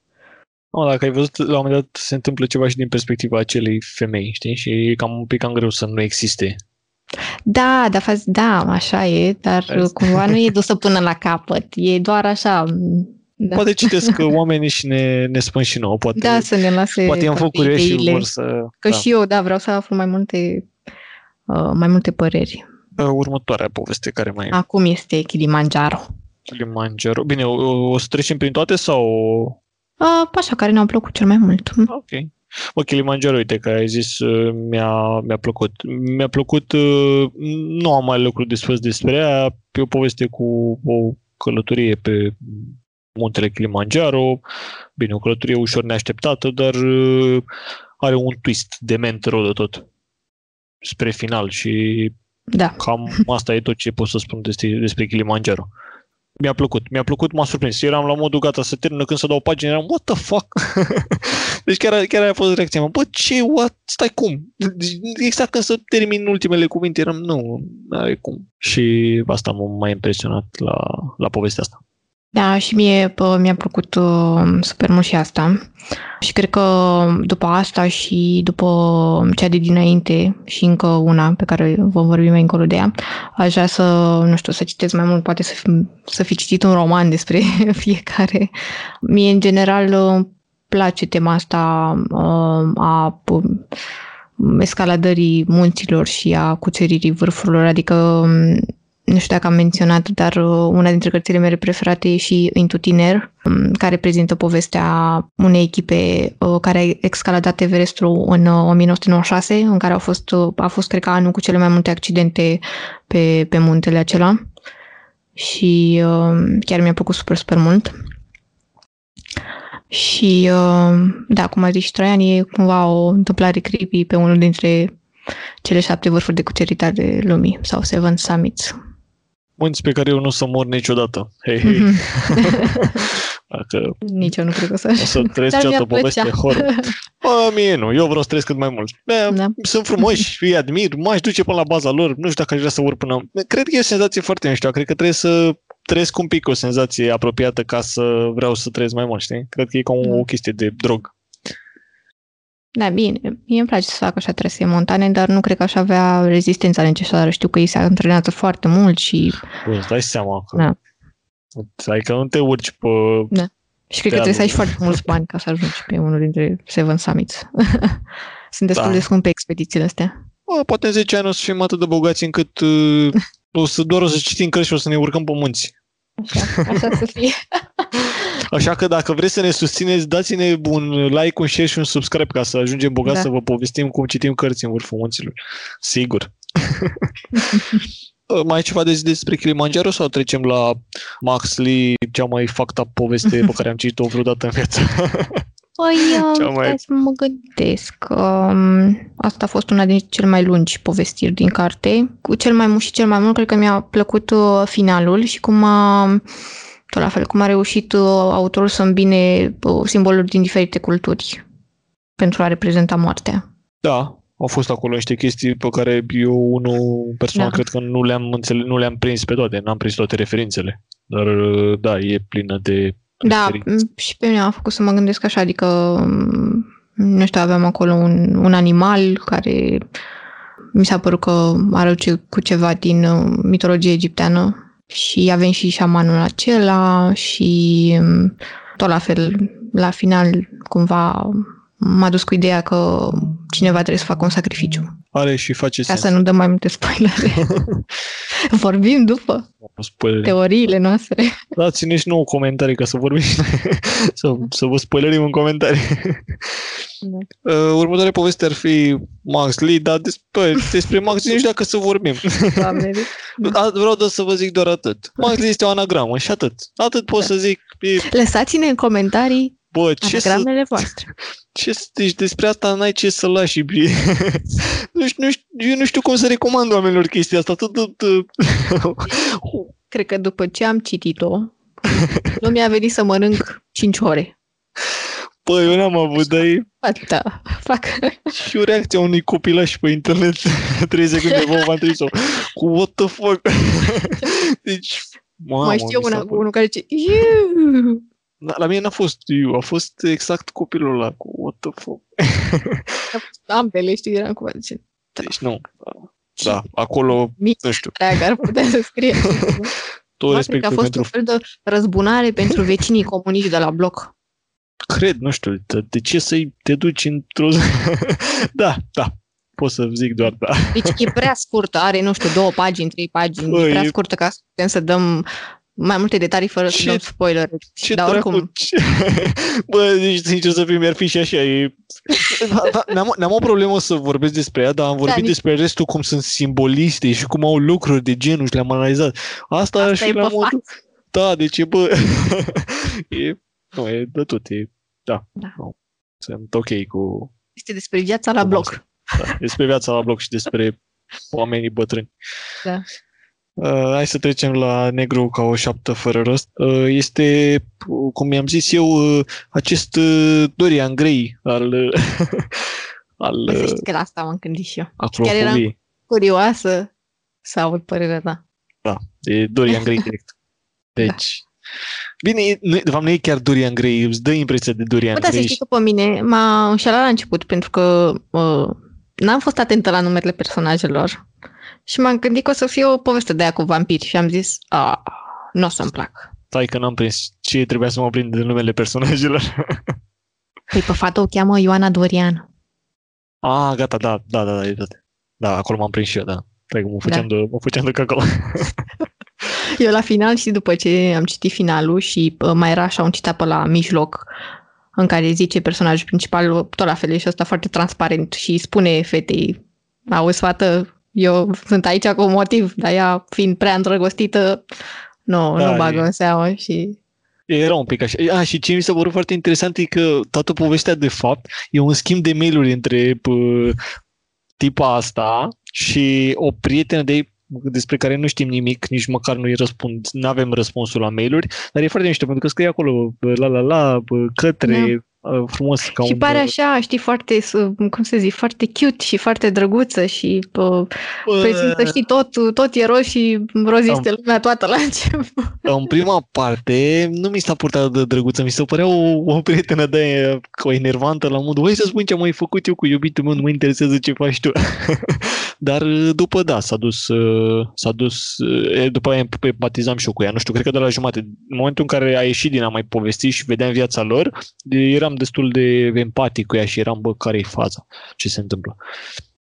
No, dacă ai văzut, la un moment dat se întâmplă ceva și din perspectiva acelei femei, știi? Și e cam un pic cam greu să nu existe. Da, da, da, așa e, dar cumva nu e dusă până la capăt. E doar așa, da. Poate citesc oamenii și ne, ne spun și nouă. Poate, da, să ne lase Poate am făcut și vor să... Că da. și eu, da, vreau să aflu mai multe, uh, mai multe păreri. Uh, următoarea poveste care mai e. Acum este Kilimanjaro. Kilimanjaro. Bine, o, o să trecem prin toate sau... Uh, așa, care ne-au plăcut cel mai mult. Ok. Mă, Kilimanjaro, uite, că ai zis, uh, mi-a, mi-a plăcut. Mi-a plăcut, uh, nu am mai lucruri de spus despre ea, pe o poveste cu o călătorie pe muntele Kilimanjaro. Bine, o călătorie ușor neașteptată, dar uh, are un twist de rău de tot spre final și da. cam asta e tot ce pot să spun despre, despre Kilimanjaro. Mi-a plăcut, mi-a plăcut, m-a surprins. Eram la modul gata să termină când să dau pagina, eram, what the fuck? deci chiar, chiar a fost reacția mea, bă, ce, what, stai cum? Exact când să termin ultimele cuvinte, eram, nu, nu are cum. Și asta m-a mai impresionat la, la povestea asta. Da, și mie pă, mi-a plăcut uh, super mult și asta. Și cred că după asta și după cea de dinainte și încă una pe care vom vorbi mai încolo de ea, aș vrea să, nu știu, să citesc mai mult, poate să fi, să fi citit un roman despre fiecare. Mie, în general, îmi place tema asta uh, a escaladării munților și a cuceririi vârfurilor, adică nu știu dacă am menționat, dar uh, una dintre cărțile mele preferate e și Into Tiner, um, care prezintă povestea unei echipe uh, care a excaladat Everestul în 1996, uh, în care a fost, a fost, cred că, anul cu cele mai multe accidente pe, pe muntele acela. Și chiar mi-a plăcut super, super mult. Și, da, cum a zis și Traian, e cumva o întâmplare creepy pe unul dintre cele șapte vârfuri de cuceritare lumii, sau Seven Summits, munți pe care eu nu o să mor niciodată. Hei, hei. Mm-hmm. Dacă Nici eu nu cred că o să O să trăiesc ceată poveste horror. Bă, mie nu, eu vreau să trăiesc cât mai mult. Bă, da. Sunt frumoși, îi admir, m-aș duce până la baza lor, nu știu dacă aș vrea să urc până... Cred că e o senzație foarte mișto, cred că trebuie să trăiesc un pic o senzație apropiată ca să vreau să trăiesc mai mult, știi? Cred că e ca o, da. o chestie de drog. Da, bine. Mie îmi place să fac așa trasee montane, dar nu cred că aș avea rezistența necesară. Știu că ei se antrenează foarte mult și... Bun, îți dai seama că... Da. Adică nu te urci pe... Da. Și cred că trebuie să ai foarte mulți bani ca să ajungi pe unul dintre Seven Summits. Sunt destul da. de scumpe expedițiile astea. Bă, poate în 10 ani o să fim atât de bogați încât uh, o să doar o să citim cărți și o să ne urcăm pe munți. Așa, așa să fie. Așa că dacă vreți să ne susțineți, dați-ne un like, un share și un subscribe ca să ajungem bogați da. să vă povestim cum citim cărți în vârful munților. Sigur. mai ai ceva de zi despre Kilimanjaro sau trecem la Max Lee, cea mai fucked up poveste pe care am citit-o vreodată în viață? Păi, um, mai... să mă gândesc. Um, asta a fost una din cele mai lungi povestiri din carte. Cu cel mai mult și cel mai mult, cred că mi-a plăcut uh, finalul și cum a tot la fel, cum a reușit uh, autorul să îmbine uh, simboluri din diferite culturi pentru a reprezenta moartea. Da, au fost acolo niște chestii pe care eu, unul personal, da. cred că nu le-am, înțeles, nu le-am prins pe toate, n-am prins toate referințele. Dar, uh, da, e plină de Da, și pe mine a făcut să mă gândesc așa, adică, um, nu știu, aveam acolo un, un animal care mi s-a părut că are cu ceva din mitologie egipteană și avem și șamanul acela și mm, tot la fel, la final, cumva m-a dus cu ideea că cineva trebuie să facă un sacrificiu. Are și face Ca sens. să nu dăm mai multe spoilere. Vorbim după spoilere. teoriile noastre. Dați-ne și nouă comentarii ca să vorbim să, să vă spoilerim în comentarii. Da. Uh, următoarea poveste ar fi Max Lee, dar despre, despre Max Lee nu știu dacă să vorbim. Da. Vreau doar să vă zic doar atât. Max Lee este o anagramă și atât. Atât pot da. să zic. E... Lăsați-ne în comentarii Bă, ce Anagramele să... voastre. Ce, deci despre asta n-ai ce să lași. nu, știu, nu știu, eu nu știu cum să recomand oamenilor chestia asta. Tot, tot, Cred că după ce am citit-o, nu mi-a venit să mănânc 5 ore. Păi, eu n-am avut, dar e... Da, fac. Și o reacție a unui copilaș pe internet 3 secunde vă v-am trimis cu what the fuck. deci, mamă, Mai știu una, unul care zice da, la mine n-a fost eu, a fost exact copilul ăla cu what the fuck. A fost ambele, știi, eram cu zice. Da. Deci nu, da, da acolo, Mici, nu știu. Dacă ar putea să scrie. Tot respectul a fost pentru... un fel de răzbunare pentru vecinii comuniști de la bloc. Cred, nu știu, de, de ce să-i te duci într-o... da, da, pot să zic doar da. Deci e prea scurtă, are, nu știu, două pagini, trei pagini, Băi, e prea scurtă ca să putem să dăm mai multe detalii fără ce, să dăm spoiler. Ce dar oricum... Ce... Bă, deci, sincer să fiu, mi-ar fi și așa. E... N-am, n-am o problemă să vorbesc despre ea, dar am vorbit da, despre restul cum sunt simboliste și cum au lucruri de genul și le-am analizat. Asta, Asta ar fi la modul... Da, deci e, bă... e... Nu, e de tot. E... Da. da. Nu. Sunt ok cu... Este despre viața la bloc. Da, despre viața la bloc și despre oamenii bătrâni. Da. Uh, hai să trecem la negru ca o șaptă fără rost. Uh, este, cum mi-am zis eu, uh, acest uh, Dorian Gray al... Uh, al păi uh, că la asta m-am gândit și eu. Chiar eram curioasă să aud părerea ta. Da, de Dorian Gray direct. Deci, Bine, nu, de fapt nu e chiar Dorian Gray, îți dă impresia de Dorian Bă, da, să Gray. știi că pe mine m-a înșelat la început, pentru că uh, n-am fost atentă la numerele personajelor și m-am gândit că o să fie o poveste de aia cu vampiri și am zis, a, nu o să-mi plac. Stai că n-am prins ce trebuia să mă prind de numele personajelor. Păi pe fată o cheamă Ioana Dorian. ah, gata, da, da, da, da, e tot. Da, acolo m-am prins și eu, da. Stai că mă făceam, de, mă făceam de cacao. Eu la final și după ce am citit finalul și uh, mai era așa un citat pe la mijloc în care zice personajul principal, tot la fel, e și ăsta foarte transparent și îi spune fetei, auzi fată, eu sunt aici cu un motiv, dar ea fiind prea îndrăgostită, nu, Da, nu bagă e- în seamă și... Era un pic așa. A, și ce mi s-a părut foarte interesant e că toată povestea, de fapt, e un schimb de mail-uri între pă, tipa asta și o prietenă de ei despre care nu știm nimic, nici măcar nu-i răspund, nu avem răspunsul la mail-uri, dar e foarte mișto, pentru că scrie acolo, bă, la la la, bă, către, da. Frumos, ca și un... pare așa, știi, foarte, s- cum să zic, foarte cute și foarte drăguță și pă, prezintă, știi, tot, tot e roz și roz Am- este lumea toată la început. În prima parte nu mi s-a purtat de drăguță, mi se părea o, o prietenă de aia, o enervantă la modul, hai să spun ce am mai făcut eu cu iubitul meu, nu mă interesează ce faci tu. Dar după, da, s-a dus, uh, s-a dus, uh, după aia empatizam și eu cu ea, nu știu, cred că de la jumate. În momentul în care a ieșit din a mai povesti și vedeam viața lor, de- eram destul de empatic cu ea și eram, bă, care e faza, ce se întâmplă.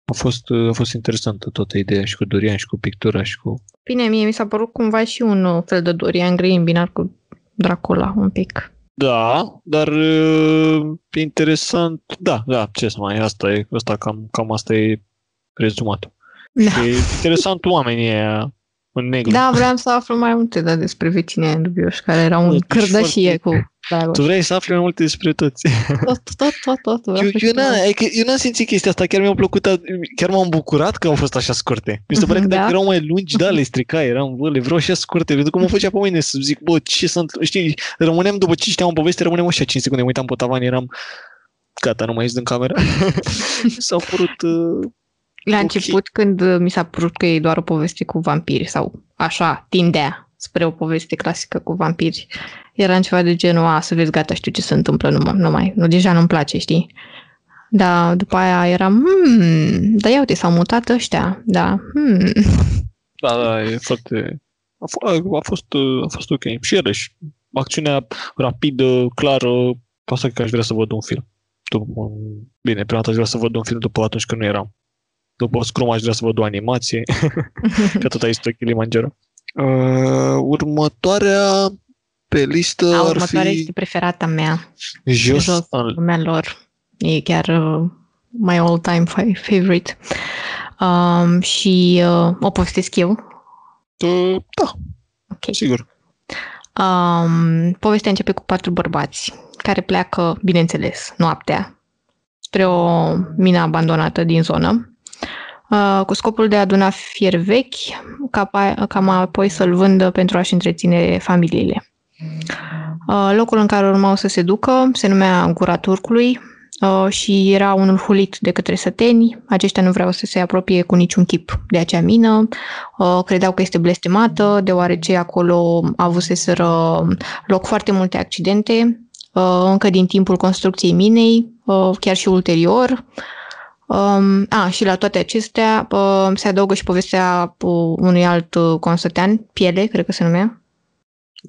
A fost, uh, a fost interesantă toată ideea și cu Dorian și cu pictura și cu... Bine, mie mi s-a părut cumva și un uh, fel de Dorian Gray îmbinat cu Dracula un pic. Da, dar uh, e interesant. Da, da, ce să mai, asta e, asta cam, cam asta e rezumatul. Da. Și e interesant oamenii ăia în negru. Da, vreau să aflu mai multe da, despre vecinii aia dubioși, care erau în Deci cârdășie foarte- cu Dragoș. Tu vrei să afli mai multe despre toți. Tot, tot, tot, tot. vreau Eu, să eu, știu. n-am, adică eu n-am simțit chestia asta, chiar mi-a plăcut, a- chiar m-am bucurat că au fost așa scurte. Mi se pare că dacă Da. erau mai lungi, da, le strica, eram, bă, le vreau așa scurte, pentru că mă făcea pe mine să zic, bă, ce sunt, știi, rămâneam după ce știam o poveste, rămâneam așa 5 secunde, mă uitam pe tavan, eram, gata, nu mai ies din cameră. Mi s-a părut, uh, La ok. început, când uh, mi s-a părut că e doar o poveste cu vampiri sau așa, tindea spre o poveste clasică cu vampiri, era ceva de genul, a, să vezi, gata, știu ce se întâmplă, nu, mă- nu mai, nu, deja nu-mi place, știi? Dar după aia eram, hmm, dar ia uite, s-au mutat ăștia, da, hmm. Da, da, e foarte... A, f- a, a, fost, uh, a fost ok. Și iarăși, acțiunea rapidă, clară, pe asta că aș vrea să văd un film. După, bine, prima dată aș vrea să văd un film după atunci când nu eram. După Scrum aș vrea să văd o animație, că tot aici este Kilimanjaro. Uh, următoarea pe listă A, ar următoarea fi este preferata mea, jos, jos. al, lumea lor. E chiar uh, my all-time fi- favorite. Um, și uh, o povestesc eu. uh, da, Ok. sigur. Um, povestea începe cu patru bărbați care pleacă, bineînțeles, noaptea spre o mină abandonată din zonă uh, cu scopul de a aduna fier vechi ca, pa- ca mai apoi să-l vândă pentru a-și întreține familiile. Uh, locul în care urmau să se ducă se numea Gura Turcului uh, și era unul hulit de către săteni. Aceștia nu vreau să se apropie cu niciun chip de acea mină. Uh, credeau că este blestemată, deoarece acolo avuseseră loc foarte multe accidente, uh, încă din timpul construcției minei, uh, chiar și ulterior. Um, a, și la toate acestea uh, se adaugă și povestea uh, unui alt uh, consătean, Piele, cred că se numea,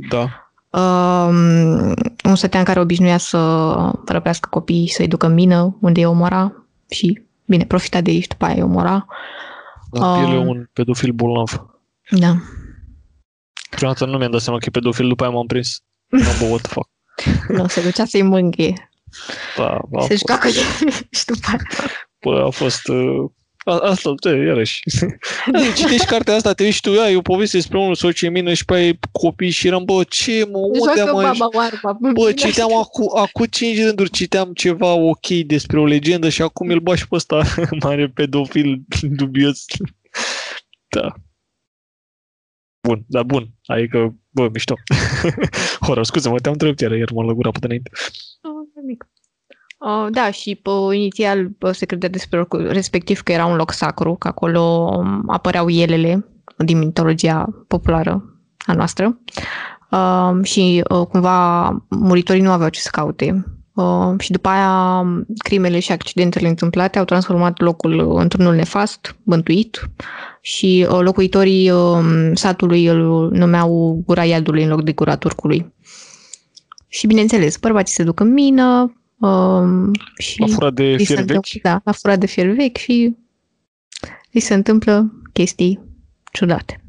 Da. um, un sătean care obișnuia să răpească copiii, să-i ducă în mină, unde îi omora și, bine, profita de ei și după aia îi omora. Da, Um, el e un pedofil bolnav. Da. Prima dată nu mi-am dat seama că e pedofil, după aia m-am prins. Am bă, what the fuck. Nu, se ducea să-i mângâie. Da, a, Se juca cu el și după aia. Bă, a fost... Uh, a, asta, te, iarăși. Da, Citești cartea asta, te uiți și tu, ia, e o poveste despre unul soție mină și pe aia e copii și eram, bă, ce mă, unde Joacă am baba ajuns? oarba. Bă, citeam acu, acu 5 rânduri, citeam ceva ok despre o legendă și acum îl bași pe ăsta mare pedofil dubios. Da. Bun, da, bun. Adică, bă, mișto. Horror, scuze-mă, te-am întrebat iar, iar m-am lăgurat pe înainte. Oh, nimic. Uh, da, și pe, inițial pe, se credea despre locul respectiv că era un loc sacru, că acolo um, apăreau elele din mitologia populară a noastră. uh, și uh, cumva muritorii nu aveau ce să caute. Uh, și după aia crimele și accidentele întâmplate au transformat locul într-unul nefast, bântuit și uh, locuitorii uh, satului îl numeau gura iadului în loc de gura turcului. Și bineînțeles, bărbații se duc în mină uh, și... La fura de fier vechi? Da, la fura de fier vechi și îi se întâmplă chestii ciudate.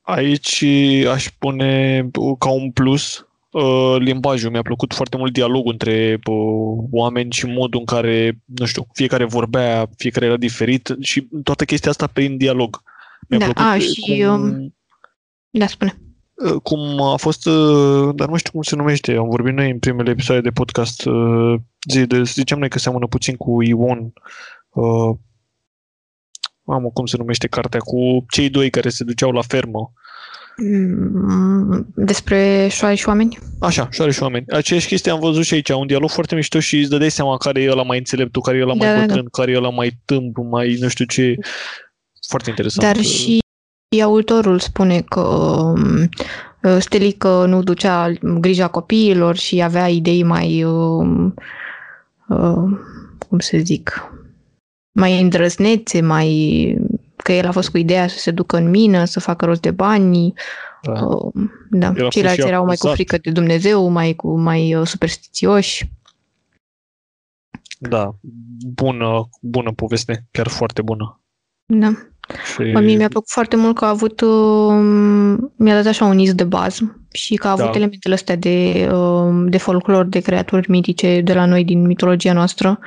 Aici aș pune ca un plus uh, limbajul. Mi-a plăcut foarte mult dialogul între uh, oameni și modul în care, nu știu, fiecare vorbea, fiecare era diferit și toată chestia asta prin dialog. Mi-a da, plăcut a, și... Cum, um, da, spune. Uh, cum a fost, dar nu știu cum se numește, am vorbit noi în primele episoade de podcast, zi de, ziceam noi că seamănă puțin cu Ion, mamă, cum se numește cartea, cu cei doi care se duceau la fermă. Mm, despre șoare și oameni? Așa, șoare și oameni. Aceeași chestie am văzut și aici, un dialog foarte mișto și îți dădeai seama care e ăla mai înțelept, care e ăla mai da, bătrân, da, da. care e ăla mai tâmp, mai nu știu ce. Foarte interesant. Dar și autorul spune că um, Stelică nu ducea grija copiilor și avea idei mai, uh, uh, cum să zic, mai îndrăznețe, mai că el a fost cu ideea să se ducă în mină, să facă rost de bani. Da. Uh, da. Ceilalți erau mai cu frică de Dumnezeu, mai cu mai uh, superstițioși. Da, bună, bună poveste, chiar foarte bună. Da. Și... Mie mi-a plăcut foarte mult că a avut, uh, mi-a dat așa un iz de bază și că a avut da. elementele astea de, uh, de folclor, de creaturi mitice de la noi din mitologia noastră. Uh,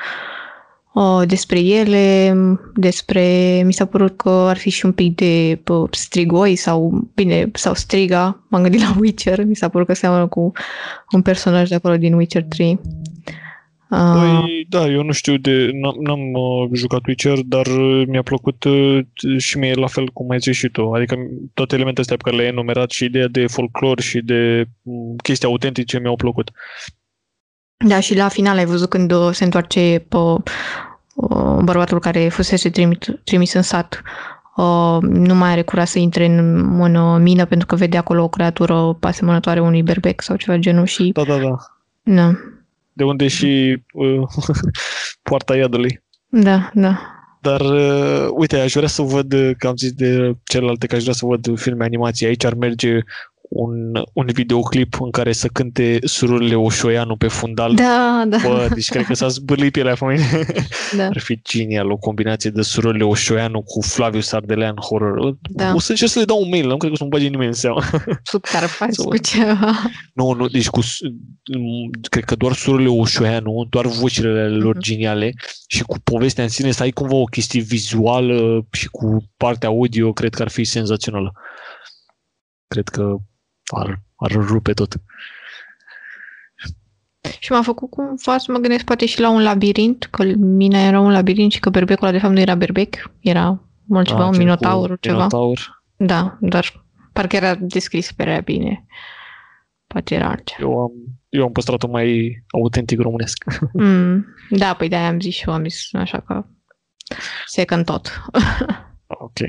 uh, despre ele, despre, mi s-a părut că ar fi și un pic de uh, strigoi sau, bine, sau striga, m-am gândit la Witcher, mi s-a părut că seamănă cu un personaj de acolo din Witcher 3. Uh, păi, da, eu nu știu de... N-am, n-am uh, jucat Witcher, dar uh, mi-a plăcut uh, și mie la fel cum ai zis și tu. Adică toate elementele astea pe care le-ai enumerat și ideea de folclor și de um, chestii autentice mi-au plăcut. Da, și la final ai văzut când uh, se întoarce pe uh, bărbatul care fusese trimit, trimis în sat uh, nu mai are curaj să intre în, în mină pentru că vede acolo o creatură asemănătoare unui berbec sau ceva genul și... Da, da, da. Da. De unde și uh, poarta iadului. Da, da. Dar, uh, uite, aș vrea să văd, că am zis de celelalte, că aș vrea să văd filme animații. Aici ar merge un, un videoclip în care să cânte sururile Oșoianu pe fundal. Da, da. Bă, deci cred că s-a zbârlit pielea pe mine. Da. Ar fi genial, o combinație de sururile Oșoianu cu Flaviu Sardelean horror. Da. O să încerc să le dau un mail, nu cred că să nu bage nimeni în seama. Super faci cu ceva. Nu, nu, deci cu, cred că doar sururile Oșoianu, doar vocile lor mm-hmm. geniale și cu povestea în sine să ai cumva o chestie vizuală și cu partea audio, cred că ar fi senzațională. Cred că ar, ar rupe tot. Și m-a făcut cumva să mă gândesc poate și la un labirint, că mina era un labirint și că berbecul ăla de fapt nu era berbec, era mult ceva, un minotaur, ceva. Minotaur. Da, dar parcă era descris prea bine. Poate era altceva. Eu am, eu am păstrat-o mai autentic românesc. Mm, da, păi de-aia am zis și eu, am zis așa că second tot. ok.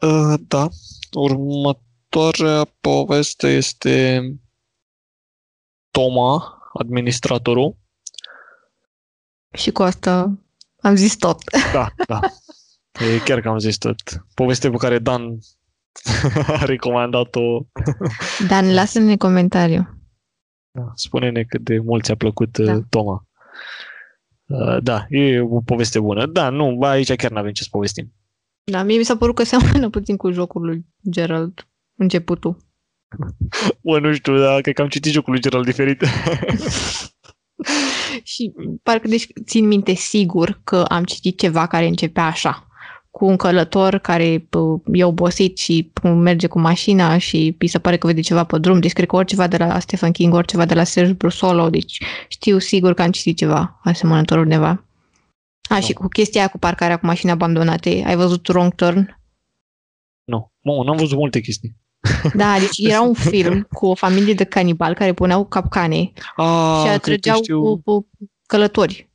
Uh, da, următoarea următoarea poveste este Toma, administratorul. Și cu asta am zis tot. Da, da. E chiar că am zis tot. Poveste pe care Dan a recomandat-o. Dan, lasă-ne comentariu. Da, spune-ne cât de mult ți-a plăcut da. Uh, Toma. Uh, da, e o poveste bună. Da, nu, aici chiar nu avem ce să povestim. Da, mie mi s-a părut că seamănă puțin cu jocul lui Gerald începutul? Bă, nu știu, dar cred că am citit jocul lui Gerald diferit. și parcă deci țin minte sigur că am citit ceva care începea așa cu un călător care e obosit și merge cu mașina și îi se pare că vede ceva pe drum, deci cred că oriceva de la Stephen King, oriceva de la Serge Brusolo, deci știu sigur că am citit ceva asemănător undeva. A, și cu chestia aia cu parcarea cu mașini abandonate, ai văzut Wrong Turn? Nu, nu, n-am văzut multe chestii. Da, deci era un film cu o familie de canibali care puneau capcane ah, și atrăgeau știu... cu, călători.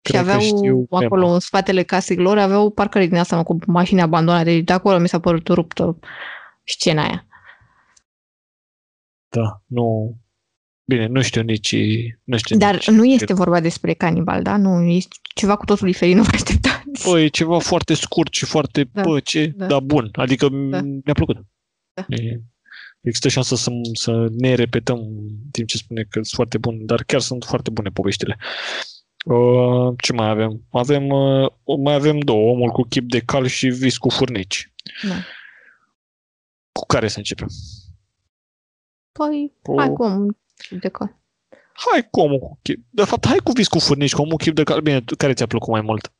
Cred și aveau știu, acolo, în spatele casei lor, aveau parcări din asta cu mașini abandonate. Deci de acolo mi s-a părut ruptă scena aia. da, nu... Bine, nu știu nici... Nu știu Dar nici, nu este vorba despre canibal, da? Nu, este ceva cu totul diferit, nu vă așteptați. Bă, e ceva foarte scurt și foarte, Da, da, bă, ce, da. da, da bun. Adică Da. da. mi-a plăcut. Da. E, există șansa să, să ne repetăm în timp ce spune că sunt foarte bun, dar chiar sunt foarte bune poveștile. Uh, ce mai avem? Avem, uh, mai avem două, omul cu chip de cal și vis cu furnici. Da. Cu care să începem? Păi, Cu- hai cum de cal. Hai cu omul cu chip. De fapt, hai cu vis cu furnici, cu omul cu chip de cal. Bine, tu- care ți-a plăcut mai mult?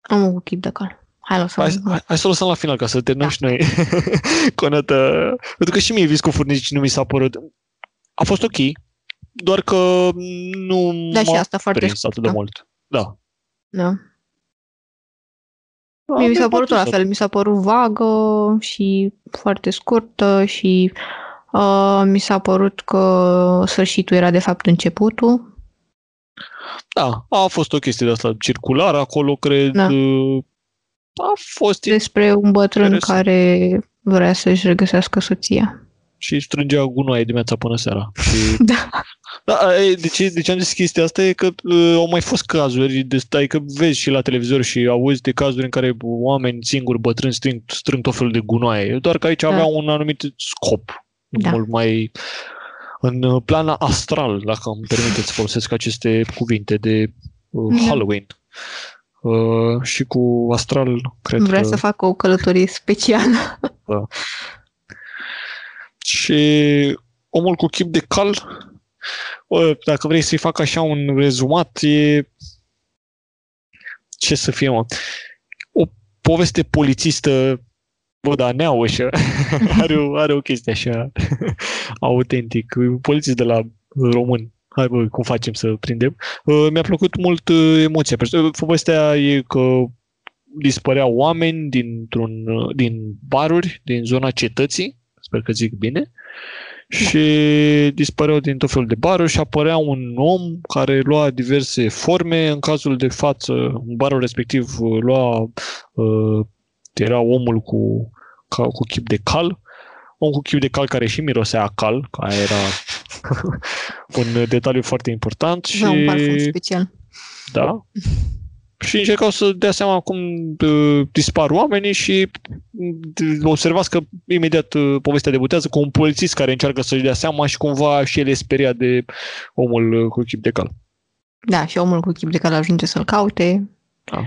Am un chip de cal. Hai, lăsăm. Hai, hai, hai să o lăsăm la final ca să terminăm Da. și noi cu o notă. Pentru că și mie vis cu furnici nu mi s-a părut. A fost ok, doar că nu Da, și m-a asta foarte prins atât de scurtă. mult. Da. Da. Mie mi s-a Avem părut la atât. fel, mi s-a părut vagă și foarte scurtă și uh, mi s-a părut că sfârșitul era de fapt începutul. Da, a fost o chestie de asta circulară acolo, cred. Da. A fost Despre un bătrân Interesant. care vrea să-și regăsească soția. și strângea gunoaie dimineața până seara. Și Da. Da, e, de ce, de ce am zis chestia asta e că uh, au mai fost cazuri, de, adică vezi și la televizor și auzi de cazuri în care oameni singuri, bătrâni, strâng, strâng tot felul de gunoaie, doar că aici Da. avea un anumit scop, Da. mult mai în uh, plan astral, dacă îmi permiteți să folosesc aceste cuvinte de uh, Da. Halloween. Uh, și cu astral, cred Vrea că... să facă o călătorie specială. Și omul cu chip de cal, bă, dacă vrei să-i fac așa un rezumat, e... Ce să fie, mă? O poveste polițistă, bă, da, neaușă. are, o, are o chestie așa autentic. E Un polițist de la român. Hai, bă, cum facem să prindem? Uh, Mi-a plăcut mult uh, emoția. Uh, Povestea e că dispăreau oameni dintr-un, uh, din baruri din zona cetății, sper că zic bine, și dispăreau din tot felul de baruri și apărea un om care lua diverse forme. În cazul de față, în barul respectiv uh, lua, uh, era omul cu, ca, cu chip de cal, om cu chip de cal care și mirosea a cal, care era un detaliu foarte important. Și, Da, un parfum special. da. Și încercau să dea seama cum uh, dispar oamenii și uh, observați că imediat uh, povestea debutează cu un polițist care încearcă să-și dea seama și cumva și el e speriat de omul uh, cu chip de cal. Da, și omul cu chip de cal ajunge să-l caute Da.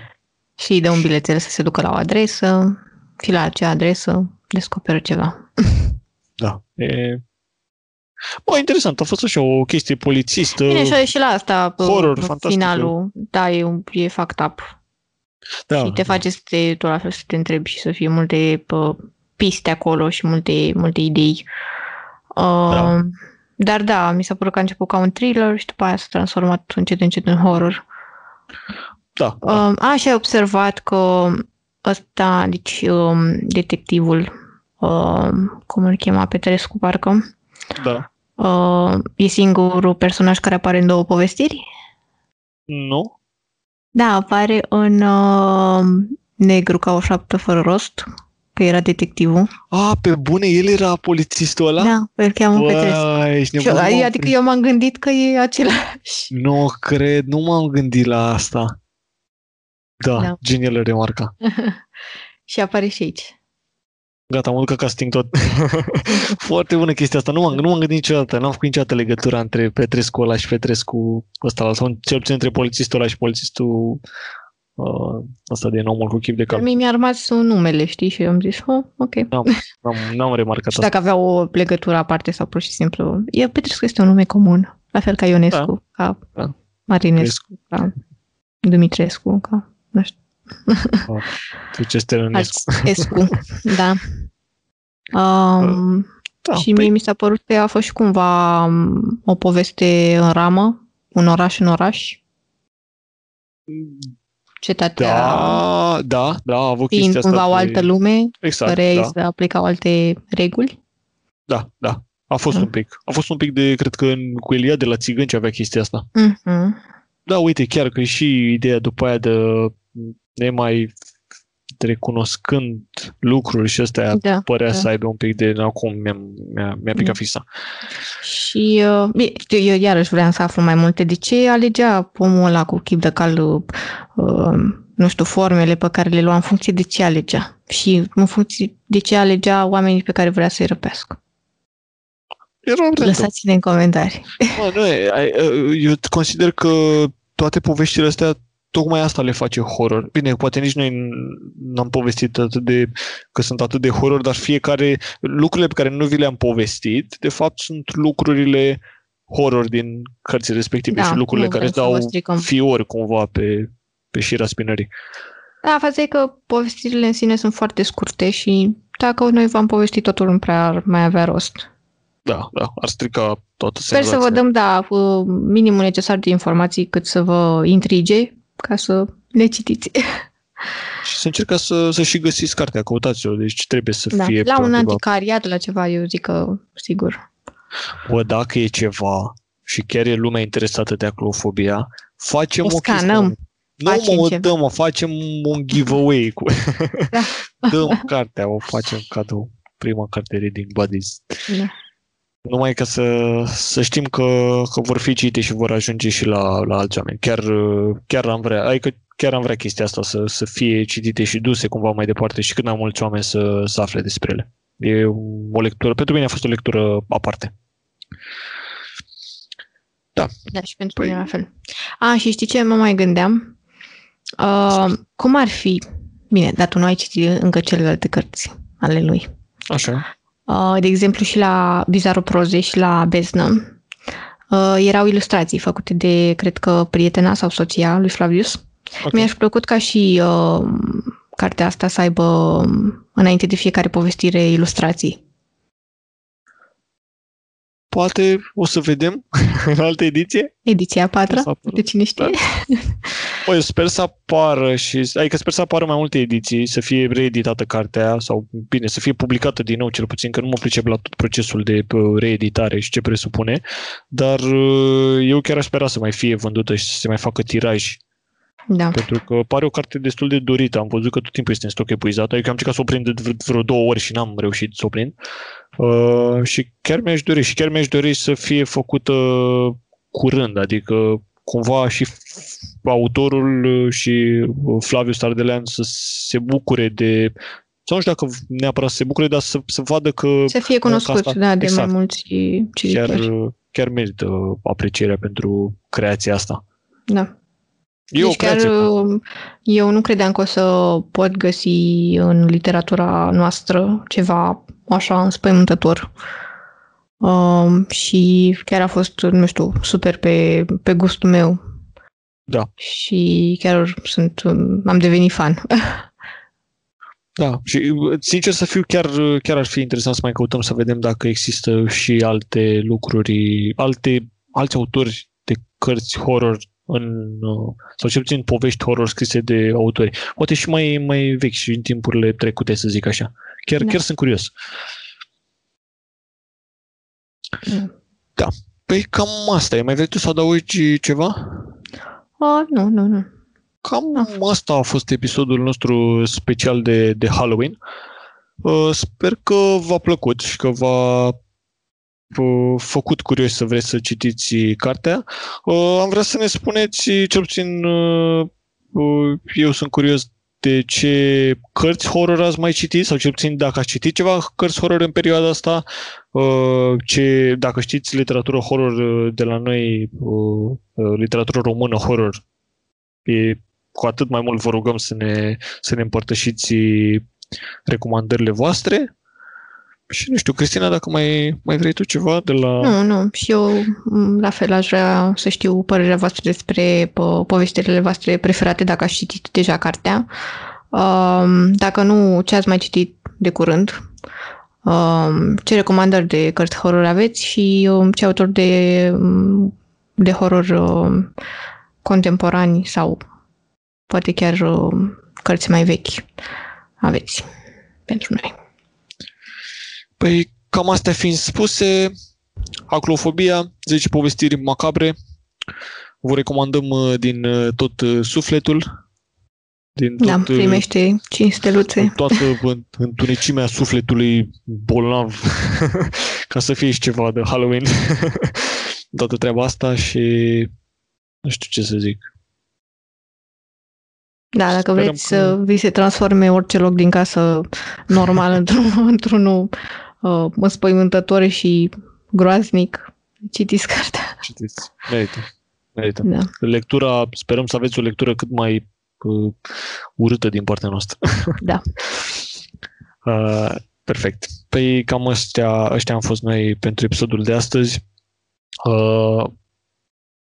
și îi dă un bilețel să se ducă la o adresă și la acea adresă descoperă ceva. Da. E... Bă, interesant, a fost așa o chestie polițistă. Bine, și, și la asta, horror, uh, fantastic. finalul, da, e, un- e fucked up. da, și te face să te, tot la fel să te întrebi și să fie multe pă, piste acolo și multe, multe idei. Uh, Da. Dar da, mi s-a părut că a început ca un thriller și după aia s-a transformat încet încet în horror. da, da, Um, a, și ai observat că ăsta, deci um, detectivul, um, cum îl chema, Petrescu, parcă, da. uh, e singurul personaj care apare în două povestiri? Nu? Da, apare în uh, Negru ca o șaptă fără rost, că era detectivul. A, pe bune, el era polițistul ăla? Da, îl cheamă Petrescu. Bă, ești Și, nebun, mă, adică eu m-am gândit că e același. Nu cred, nu m-am gândit la asta. Da, Da. da. genială remarca. și apare și aici. Gata, mă duc ca sting tot. Foarte bună chestia asta. Nu m-am, nu m-am gândit niciodată. N-am făcut niciodată legătura între Petrescu ăla și Petrescu ăsta, sau cel puțin între polițistul ăla și polițistul uh, ăsta din omul cu chip de Dar cal. mie mi-a rămas numele, știi? Și eu am zis, oh, ok. N-am, n-am remarcat Și asta. dacă avea o legătură aparte sau pur și simplu... E, Petrescu este un nume comun. La fel ca Ionescu, ca Da. Marinescu, ca Dumitrescu, ca... Nu știu. Tu ce Stălănescu. Alți Escu, da. Um, Da, și mie mi s-a părut că a fost și cumva um, o poveste în ramă, un oraș în oraș, cetatea da, da, da, a avut fiind chestia asta. cumva o de- altă lume, Exact, care da, îi se aplicau alte reguli. da, da. A fost Da. un pic. A fost un pic de, cred că în, cu Elia de la Țigăni ce avea chestia asta. Mhm. Da, uite, chiar că e și ideea după aia de ne mai recunoscând povestit lucruri și ăsta da, părea da. să aibă un pic de acum mi-a, mi-a, mi-a picat da. fița. Și uh, eu iarăși vreau să aflu mai multe. De ce alegea omul ăla cu chip de cal, uh, nu știu, formele pe care le lua în funcție de ce alegea? Și în funcție de ce alegea oamenii pe care vrea să-i răpească? Lăsați-ne în comentarii. Mă, nu, eu consider că toate poveștile astea tocmai asta le face horror. Bine, poate nici noi n-am povestit atât de, că sunt atât de horror, dar fiecare, lucrurile pe care nu vi le-am povestit, de fapt sunt lucrurile horror din cărțile respective da, și lucrurile care îți dau fiori cumva pe, pe șira spinării. Da, faza e că povestirile în sine sunt foarte scurte și dacă noi v-am povestit totul nu prea ar mai avea rost. Da, da, ar strica toată Sper senzația. să vă dăm, da, minimul necesar de informații cât să vă intrige ca să le citiți. Și să încercați să, să și găsiți cartea, căutați-o, deci trebuie să da, fie... La un anticariat, la ceva, eu zic că sigur. Bă, dacă e ceva și chiar e lumea interesată de aclofobia, facem o, o scanăm. Nu mă, ceva. dăm, mă, facem un giveaway cu... Da. dăm cartea, o facem cadou. Prima carte Reading Buddies. Da. Numai ca să, să știm că, că vor fi citite și vor ajunge și la, la alți oameni. Chiar, chiar am vrea, adică chiar am vrea chestia asta să, să fie citite și duse cumva mai departe și cât mai mulți oameni să, să afle despre ele. E o lectură, pentru mine a fost o lectură aparte. Da. Da, și pentru păi... mine la fel. A, și știi ce mă mai gândeam? Uh, cum ar fi, bine, dar tu nu ai citit încă celelalte cărți ale lui. Așa. Uh, de exemplu, și la Bizarro Proze și la Beznă, uh, erau ilustrații făcute de, cred că, prietena sau soția lui Flavius. Okay. Mi-aș plăcut ca și uh, cartea asta să aibă, înainte de fiecare povestire, ilustrații. Poate o să vedem în altă ediție. Ediția a patra, de cine știe. Da. Păi, sper să apară și, adică sper să apară mai multe ediții, să fie reeditată cartea sau, bine, să fie publicată din nou, cel puțin, că nu mă pricep la tot procesul de uh, reeditare și ce presupune, dar uh, eu chiar aș spera să mai fie vândută și să se mai facă tiraj da. Pentru că pare o carte destul de dorită. Am văzut că tot timpul este în stoc epuizat. Adică am încercat să o prind de vreo două ori și n-am reușit să o prind. Uh, și chiar mi-aș dori. Și chiar mi-aș dori să fie făcută curând. Adică cumva și autorul și Flavius Stardelean să se bucure de sau nu știu dacă neapărat să se bucure, dar să, să vadă că... Să fie cunoscut, asta, da, de exact, mai mulți cititori. Chiar, chiar merită aprecierea pentru creația asta. Da. E deci chiar eu nu credeam că o să pot găsi în literatura noastră ceva așa înspăimântător. Um, și chiar a fost, nu știu, super pe, pe gustul meu. Da. Și chiar sunt, am devenit fan. Da, și sincer să fiu, chiar, chiar ar fi interesant să mai căutăm să vedem dacă există și alte lucruri, alte, alți autori de cărți horror în, sau cel puțin povești horror scrise de autori. Poate și mai, mai vechi și în timpurile trecute, să zic așa. Chiar, da. chiar sunt curios. Mm. Da. Păi cam asta e. Mai vrei tu să adaugi ceva? Uh, nu, nu, nu. Cam no. asta a fost episodul nostru special de, de Halloween. Uh, sper că v-a plăcut și că v-a făcut curios să vreți să citiți cartea. Am vrea să ne spuneți, cel puțin eu sunt curios de ce cărți horror ați mai citit sau cel puțin dacă ați citit ceva cărți horror în perioada asta, ce, dacă știți literatură horror de la noi, literatură română horror, e, cu atât mai mult vă rugăm să ne, să ne împărtășiți recomandările voastre. Și nu știu, Cristina, dacă mai, mai vrei tu ceva de la... Nu, nu. Și eu la fel aș vrea să știu părerea voastră despre po- povestirile voastre preferate, dacă ați citit deja cartea. Um, dacă nu, ce ați mai citit de curând. Um, ce recomandări de cărți horror aveți și um, ce autor de, de horror um, contemporani sau poate chiar um, cărți mai vechi aveți pentru noi. Păi cam astea fiind spuse, aclofobia, 10 povestiri macabre, vă recomandăm uh, din uh, tot uh, sufletul din Da, tot, primește 5 steluțe. toată întunecimea sufletului bolnav ca să fie și ceva de Halloween. toată treaba asta și nu știu ce să zic. Da, dacă Sperăm vreți că- să vi se transforme orice loc din casă normal într-un, într-unul uh, înspăimântător și groaznic, citiți cartea. Citiți. Merită. Merită. Da. Lectura, sperăm să aveți o lectură cât mai uh, urâtă din partea noastră. Da. Uh, perfect. Păi cam ăștia, ăștia am fost noi pentru episodul de astăzi. Uh,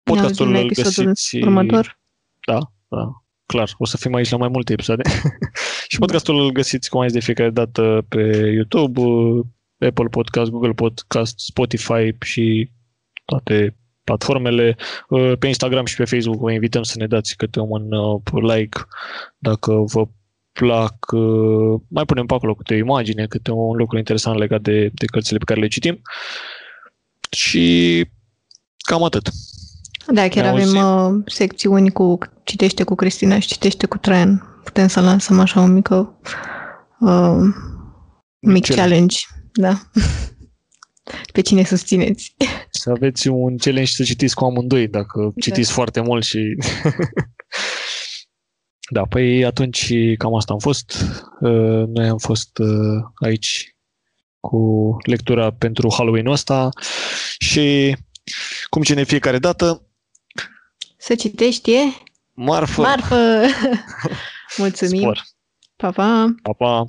podcastul Ne auzim la îl episodul găsiți... Următor. Da, da, clar. O să fim aici la mai multe episoade. și podcastul îl găsiți cum ai zis de fiecare dată pe YouTube, uh, Apple Podcast, Google Podcast, Spotify și toate platformele. Uh, Pe Instagram și pe Facebook vă invităm să ne dați câte un uh, like dacă vă plac. uh, Mai punem pe acolo câte o imagine, câte un lucru interesant legat de, de cărțile pe care le citim. Și cam atât. Da, chiar Ne avem uh, secțiuni cu citește cu Cristina și citește cu Traian. Putem să lansăm așa o mică uh, mic challenge. challenge. Da. Pe cine susțineți. Să aveți un challenge să citiți cu amândoi, dacă citiți foarte mult și... da, păi atunci cam asta am fost. Uh, Noi am fost uh, aici cu lectura pentru Halloween-ul ăsta și cum cine fiecare dată, Să citești e marfă, marfă! Mulțumim! spor. Pa, pa! Pa, pa!